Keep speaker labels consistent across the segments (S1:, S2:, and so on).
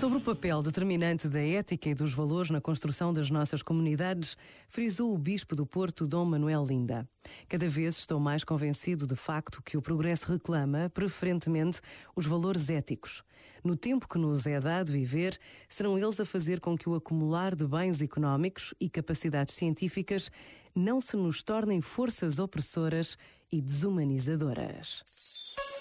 S1: Sobre o papel determinante da ética e dos valores na construção das nossas comunidades, frisou o Bispo do Porto, Dom Manuel Linda. Cada vez estou mais convencido de facto que o progresso reclama, preferentemente, os valores éticos. No tempo que nos é dado viver, serão eles a fazer com que o acumular de bens económicos e capacidades científicas não se nos tornem forças opressoras e desumanizadoras.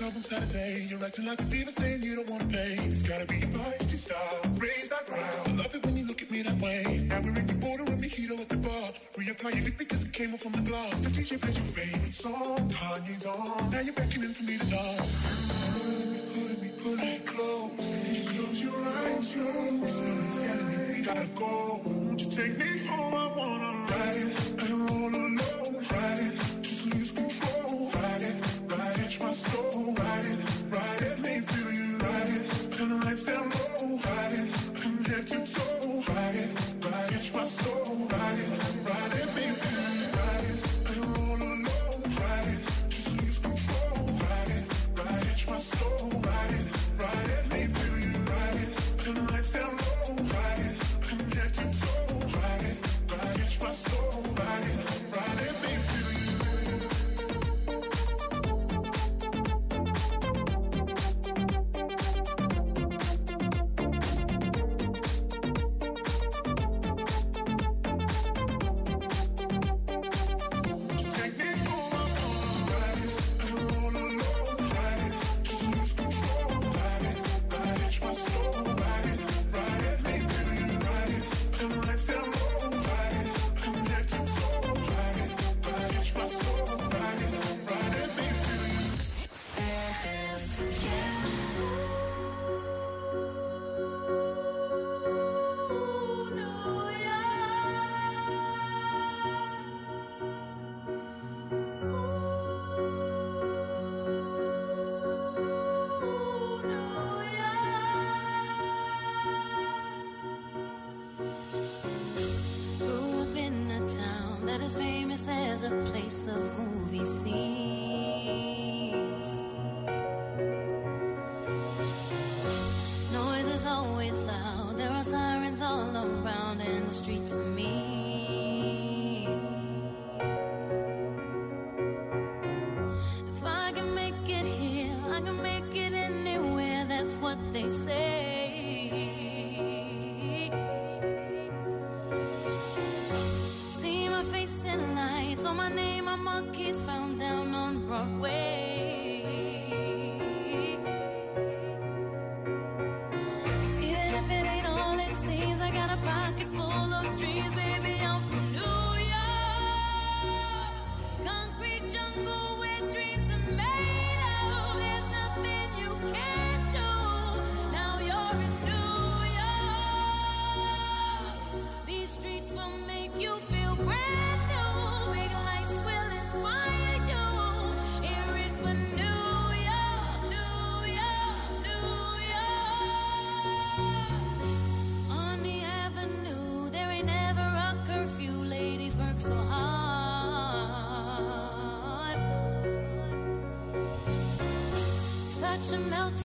S2: club on Saturday. You're acting like a diva saying you don't want to pay. It's gotta be your feisty style. Raise that ground. I love it when you look at me that way. Now we're in the border and mojito at the bar. Reapply your lip because it came off on the glass. The DJ plays your favorite song. Kanye's on. Now you're beckoning for me to dance. Put me, put me, put me close.
S3: as famous as a place of movie scenes. monkeys found down on Broadway. such a